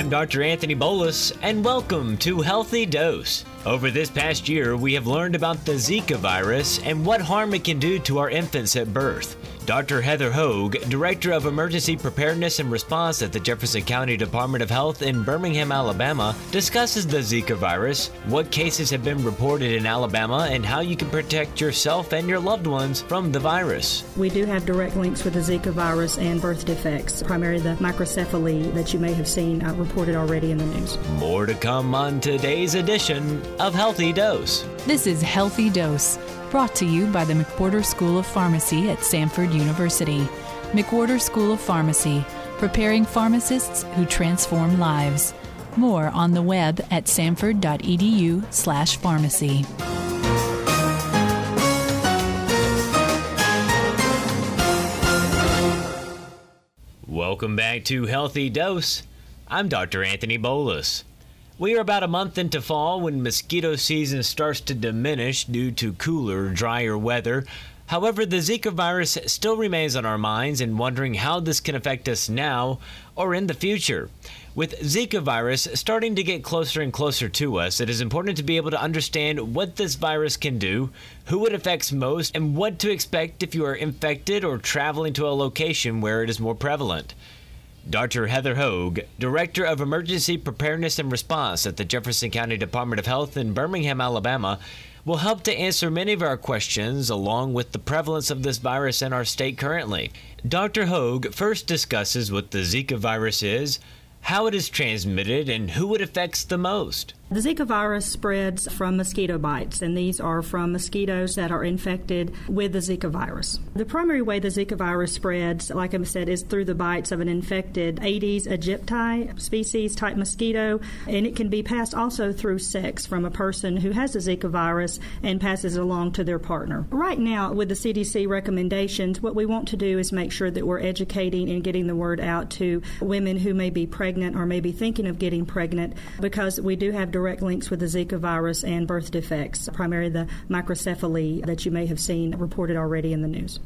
I'm Dr. Anthony Bolus, and welcome to Healthy Dose. Over this past year, we have learned about the Zika virus and what harm it can do to our infants at birth. Dr. Heather Hogue, Director of Emergency Preparedness and Response at the Jefferson County Department of Health in Birmingham, Alabama, discusses the Zika virus, what cases have been reported in Alabama, and how you can protect yourself and your loved ones from the virus. We do have direct links with the Zika virus and birth defects, primarily the microcephaly that you may have seen uh, reported already in the news. More to come on today's edition of Healthy Dose. This is Healthy Dose brought to you by the McWhorter School of Pharmacy at Samford University. McWhorter School of Pharmacy, preparing pharmacists who transform lives. More on the web at samford.edu/pharmacy. Welcome back to Healthy Dose. I'm Dr. Anthony Bolus. We are about a month into fall when mosquito season starts to diminish due to cooler, drier weather. However, the Zika virus still remains on our minds and wondering how this can affect us now or in the future. With Zika virus starting to get closer and closer to us, it is important to be able to understand what this virus can do, who it affects most, and what to expect if you are infected or traveling to a location where it is more prevalent. Dr. Heather Hogue, Director of Emergency Preparedness and Response at the Jefferson County Department of Health in Birmingham, Alabama, will help to answer many of our questions along with the prevalence of this virus in our state currently. Dr. Hogue first discusses what the Zika virus is, how it is transmitted, and who it affects the most. The Zika virus spreads from mosquito bites, and these are from mosquitoes that are infected with the Zika virus. The primary way the Zika virus spreads, like I said, is through the bites of an infected Aedes aegypti species type mosquito, and it can be passed also through sex from a person who has the Zika virus and passes it along to their partner. Right now, with the CDC recommendations, what we want to do is make sure that we're educating and getting the word out to women who may be pregnant or may be thinking of getting pregnant because we do have direct links with the Zika virus and birth defects, primarily the microcephaly that you may have seen reported already in the news.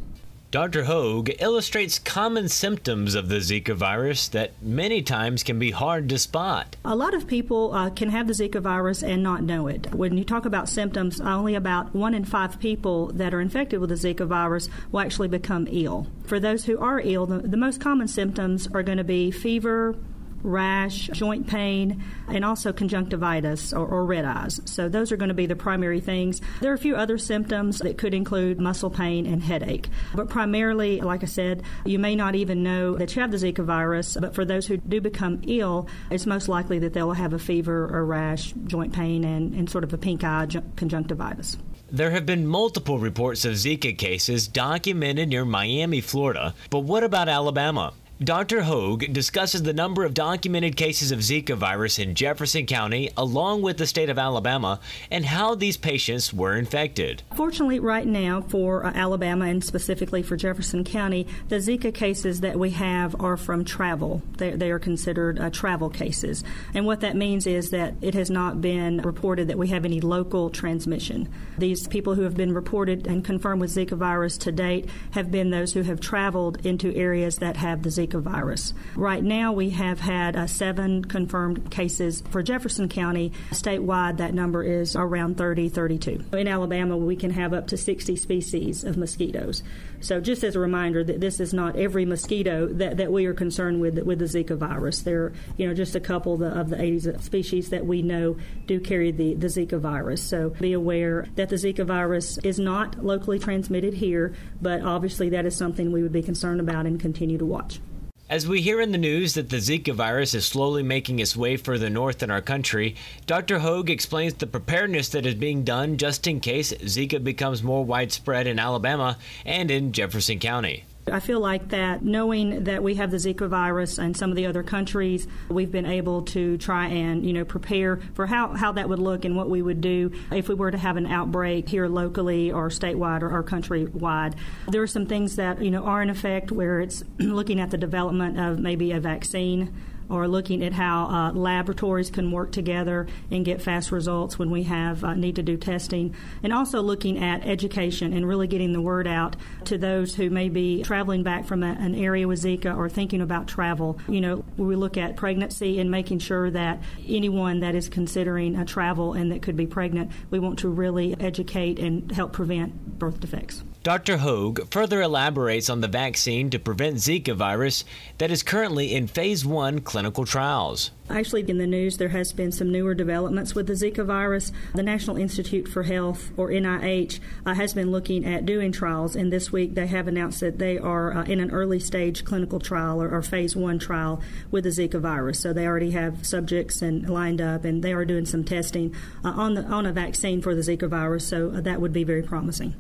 Dr. Hogue illustrates common symptoms of the Zika virus that many times can be hard to spot. A lot of people uh, can have the Zika virus and not know it. When you talk about symptoms, only about one in five people that are infected with the Zika virus will actually become ill. For those who are ill, the, the most common symptoms are going to be fever, rash, joint pain, and also conjunctivitis or, or, red eyes. So those are going to be the primary things. There are a few other symptoms that could include muscle pain and headache. But primarily, like I said, you may not even know that you have the Zika virus, but for those who do become ill, it's most likely that they'll have a fever or rash, joint pain, and, and sort of a pink eye conjunctivitis. There have been multiple reports of Zika cases documented near Miami, Florida, but what about Alabama? Dr. Hogue discusses the number of documented cases of Zika virus in Jefferson County, along with the state of Alabama, and how these patients were infected. Fortunately, right now, for uh, Alabama and specifically for Jefferson County, the Zika cases that we have are from travel. They, they are considered uh, travel cases. And what that means is that it has not been reported that we have any local transmission. These people who have been reported and confirmed with Zika virus to date have been those who have traveled into areas that have the Zika Zika virus. Right now, we have had uh, seven confirmed cases for Jefferson County. Statewide, that number is around 30, 32. In Alabama, we can have up to 60 species of mosquitoes. So, just as a reminder that this is not every mosquito that, that we are concerned with with the Zika virus. There are, you know, just a couple of the, of the Aedes species that we know do carry the, the Zika virus. So, be aware that the Zika virus is not locally transmitted here, but obviously that is something we would be concerned about and continue to watch. As we hear in the news that the Zika virus is slowly making its way further north in our country, Dr. Hogue explains the preparedness that is being done just in case Zika becomes more widespread in Alabama and in Jefferson County. I feel like that knowing that we have the Zika virus and some of the other countries, we've been able to try and, you know, prepare for how, how that would look and what we would do if we were to have an outbreak here locally or statewide or, or countrywide. There are some things that, you know, are in effect where it's looking at the development of maybe a vaccine or looking at how uh, laboratories can work together and get fast results when we have uh, need to do testing, and also looking at education and really getting the word out to those who may be traveling back from a, an area with Zika or thinking about travel. You know, we look at pregnancy and making sure that anyone that is considering a travel and that could be pregnant, we want to really educate and help prevent birth defects. Dr. Hogue further elaborates on the vaccine to prevent Zika virus that is currently in phase one clinical trials. Actually, in the news, there has been some newer developments with the Zika virus. The National Institute for Health, or NIH, uh, has been looking at doing trials, and this week they have announced that they are uh, in an early stage clinical trial or, or, phase one trial with the Zika virus. So they already have subjects and lined up, and they are doing some testing uh, on the on a vaccine for the Zika virus. So uh, that would be very promising.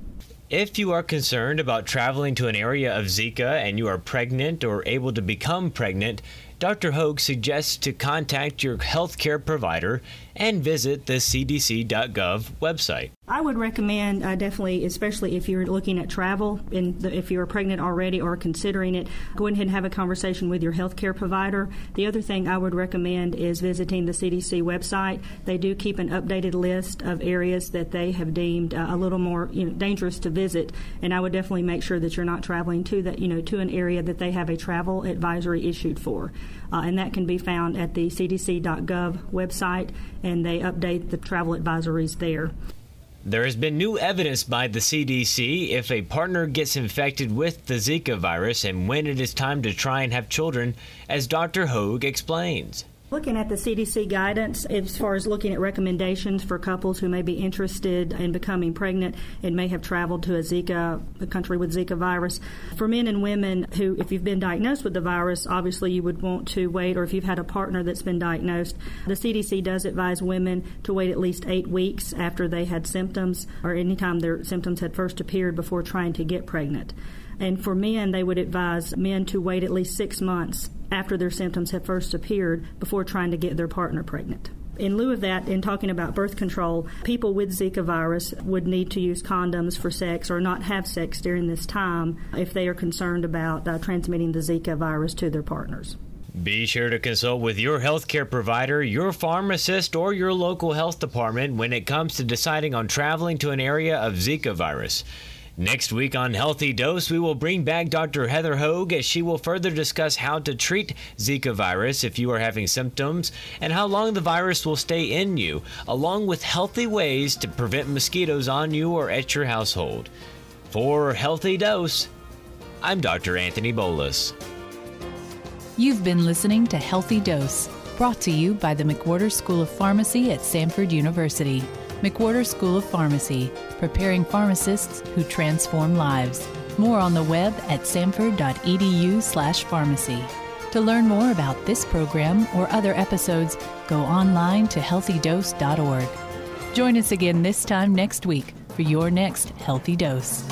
If you are concerned about traveling to an area of Zika and you are pregnant or able to become pregnant, Dr. Hogue suggests to contact your healthcare provider and visit the cdc.gov website. I would recommend uh, definitely, especially if you're looking at travel and if you're pregnant already or considering it, go ahead and have a conversation with your healthcare provider. The other thing I would recommend is visiting the CDC website. They do keep an updated list of areas that they have deemed uh, a little more you know, dangerous to visit, and I would definitely make sure that you're not traveling to that you know to an area that they have a travel advisory issued for, uh, and that can be found at the CDC.gov website, and they update the travel advisories there. There has been new evidence by the CDC if a partner gets infected with the Zika virus and when it is time to try and have children, as Dr. Hogue explains. Looking at the CDC guidance as far as looking at recommendations for couples who may be interested in becoming pregnant and may have traveled to a Zika a country with Zika virus. For men and women who, if you've been diagnosed with the virus, obviously you would want to wait, or if you've had a partner that's been diagnosed, the CDC does advise women to wait at least eight weeks after they had symptoms or anytime their symptoms had first appeared before trying to get pregnant. And for men, they would advise men to wait at least six months after their symptoms have first appeared before trying to get their partner pregnant. In lieu of that, in talking about birth control, people with Zika virus would need to use condoms for sex or not have sex during this time if they are concerned about uh, transmitting the Zika virus to their partners. Be sure to consult with your healthcare provider, your pharmacist, or your local health department when it comes to deciding on traveling to an area of Zika virus. Next week on Healthy Dose, we will bring back Dr. Heather Hogue as she will further discuss how to treat Zika virus if you are having symptoms and how long the virus will stay in you, along with healthy ways to prevent mosquitoes on you or at your household. For Healthy Dose, I'm Dr. Anthony Bolus. You've been listening to Healthy Dose, brought to you by the McWhorter School of Pharmacy at Samford University. McWhorter School of Pharmacy, preparing pharmacists who transform lives. More on the web at samford.edu/pharmacy. To learn more about this program or other episodes, go online to healthydose.org. Join us again this time next week for your next Healthy Dose.